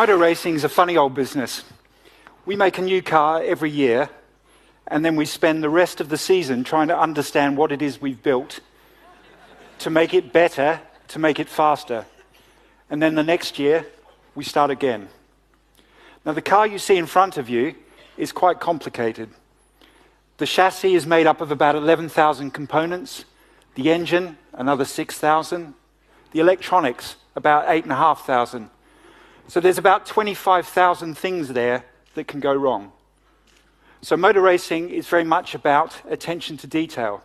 Motor racing is a funny old business. We make a new car every year, and then we spend the rest of the season trying to understand what it is we've built to make it better, to make it faster. And then the next year, we start again. Now, the car you see in front of you is quite complicated. The chassis is made up of about 11,000 components, the engine, another 6,000, the electronics, about 8,500. So there's about 25,000 things there that can go wrong. So motor racing is very much about attention to detail.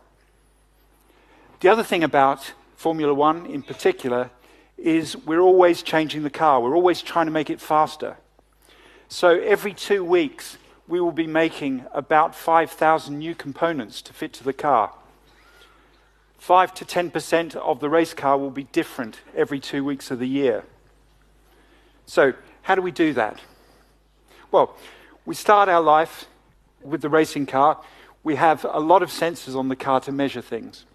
The other thing about Formula One in particular is we're always changing the car, we're always trying to make it faster. So every two weeks, we will be making about 5,000 new components to fit to the car. 5 to 10% of the race car will be different every two weeks of the year. So, how do we do that? Well, we start our life with the racing car. We have a lot of sensors on the car to measure things.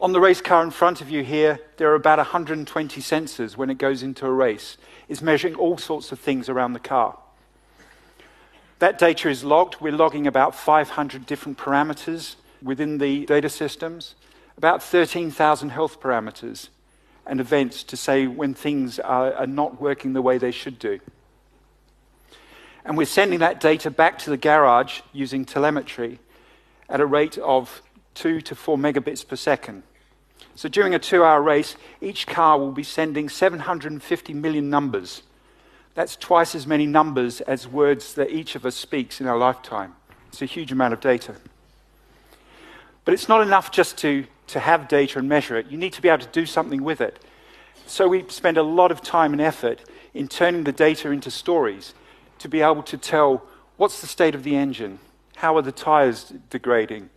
On the race car in front of you here, there are about 120 sensors when it goes into a race. It's measuring all sorts of things around the car. That data is logged. We're logging about 500 different parameters within the data systems, about 13,000 health parameters and events to say when things are, are, not working the way they should do. And we're sending that data back to the garage using telemetry at a rate of 2 to 4 megabits per second. So during a two hour race, each car will be sending 750 million numbers. That's twice as many numbers as words that each of us speaks in our lifetime. It's a huge amount of data. But it's not enough just to, to have data and measure it. You need to be able to do something with it. So we spend a lot of time and effort in turning the data into stories to be able to tell what's the state of the engine, how are the tires degrading,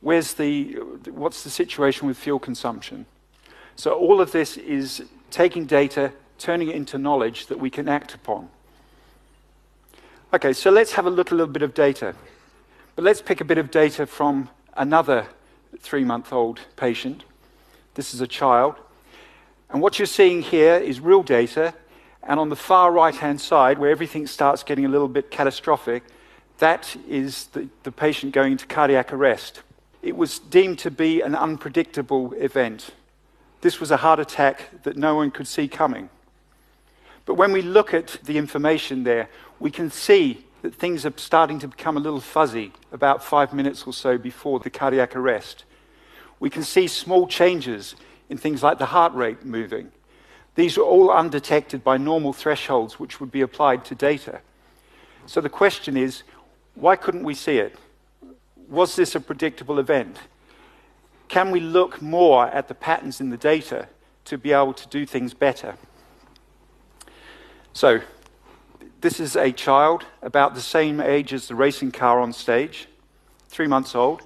Where's the, what's the situation with fuel consumption? So all of this is taking data, turning it into knowledge that we can act upon. Okay, so let's have a look a little bit of data. But let's pick a bit of data from another three month old patient. This is a child. And what you're seeing here is real data. And on the far right hand side, where everything starts getting a little bit catastrophic, that is the, the patient going into cardiac arrest it was deemed to be an unpredictable event. This was a heart attack that no one could see coming. But when we look at the information there, we can see that things are starting to become a little fuzzy about five minutes or so before the cardiac arrest. We can see small changes in things like the heart rate moving. These are all undetected by normal thresholds which would be applied to data. So the question is why couldn't we see it? was this a predictable event? Can we look more at the patterns in the data to be able to do things better? So, this is a child about the same age as the racing car on stage, three months old.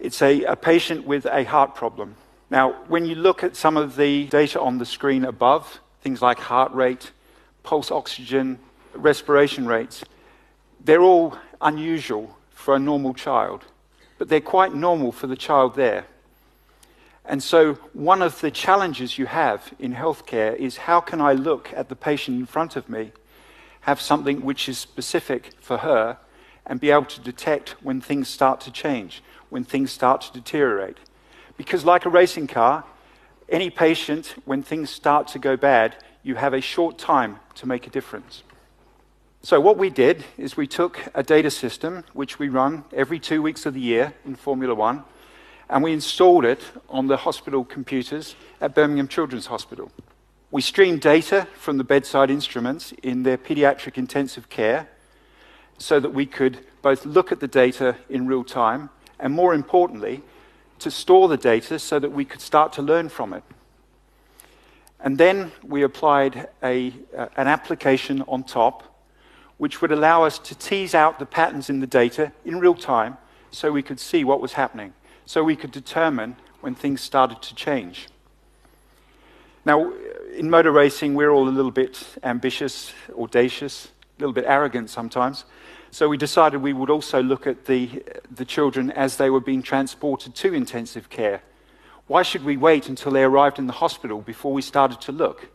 It's a, a patient with a heart problem. Now, when you look at some of the data on the screen above, things like heart rate, pulse oxygen, respiration rates, they're all unusual for a normal child, but they're quite normal for the child there. And so, one of the challenges you have in healthcare is how can I look at the patient in front of me, have something which is specific for her, and be able to detect when things start to change, when things start to deteriorate? Because, like a racing car, any patient, when things start to go bad, you have a short time to make a difference. So, what we did is we took a data system, which we run every two weeks of the year in Formula One, and we installed it on the hospital computers at Birmingham Children's Hospital. We streamed data from the bedside instruments in their pediatric intensive care so that we could both look at the data in real time and, more importantly, to store the data so that we could start to learn from it. And then we applied a, uh, an application on top which would allow us to tease out the patterns in the data in real time so we could see what was happening, so we could determine when things started to change. Now, in motor racing, we're all a little bit ambitious, audacious, a little bit arrogant sometimes. So we decided we would also look at the, the children as they were being transported to intensive care. Why should we wait until they arrived in the hospital before we started to look?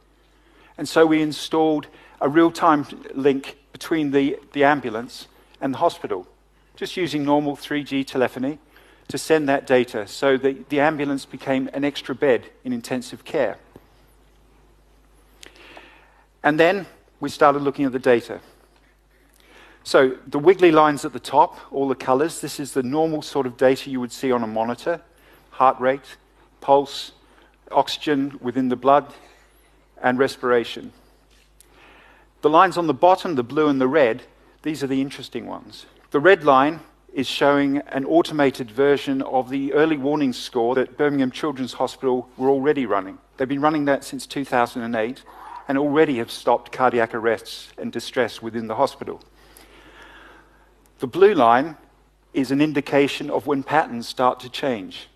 And so we installed a real time link between the, the ambulance and the hospital, just using normal 3G telephony to send that data so the, the ambulance became an extra bed in intensive care. And then we started looking at the data. So the wiggly lines at the top, all the colors, this is the normal sort of data you would see on a monitor heart rate, pulse, oxygen within the blood, and respiration. The lines on the bottom, the blue and the red, these are the interesting ones. The red line is showing an automated version of the early warning score that Birmingham Children's Hospital were already running. They've been running that since 2008 and already have stopped cardiac arrests and distress within the hospital. The blue line is an indication of when patterns start to change.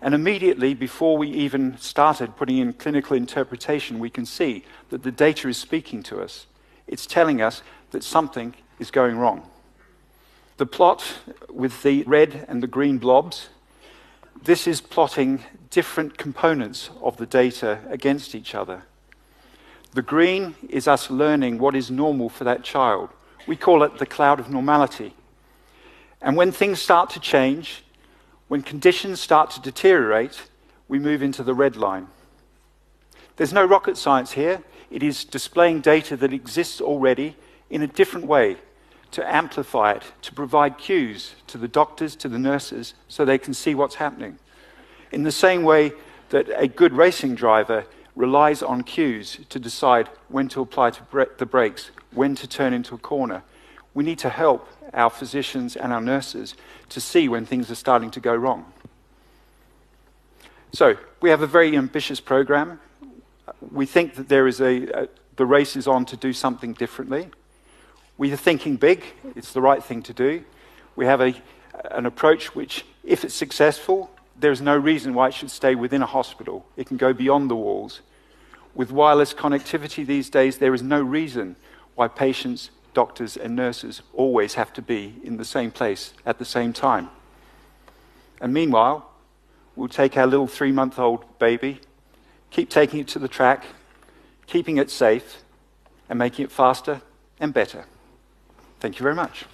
And immediately, before we even started putting in clinical interpretation, we can see that the data is speaking to us. It's telling us that something is going wrong. The plot with the red and the green blobs, this is plotting different components of the data against each other. The green is us learning what is normal for that child. We call it the cloud of normality. And when things start to change, when conditions start to deteriorate, we move into the red line. There's no rocket science here. It is displaying data that exists already in a different way to amplify it, to provide cues to the doctors, to the nurses, so they can see what's happening. In the same way that a good racing driver relies on cues to decide when to apply to the brakes, when to turn into a corner, we need to help our physicians and our nurses to see when things are starting to go wrong. So, we have a very ambitious program. We think that there is a, a the race is on to do something differently. We are thinking big, it's the right thing to do. We have a, an approach which, if it's successful, there's no reason why it should stay within a hospital. It can go beyond the walls. With wireless connectivity these days, there is no reason why patients, doctors, and nurses always have to be in the same place at the same time. And meanwhile, we'll take our little three month old baby, keep taking it to the track, keeping it safe, and making it faster and better. Thank you very much.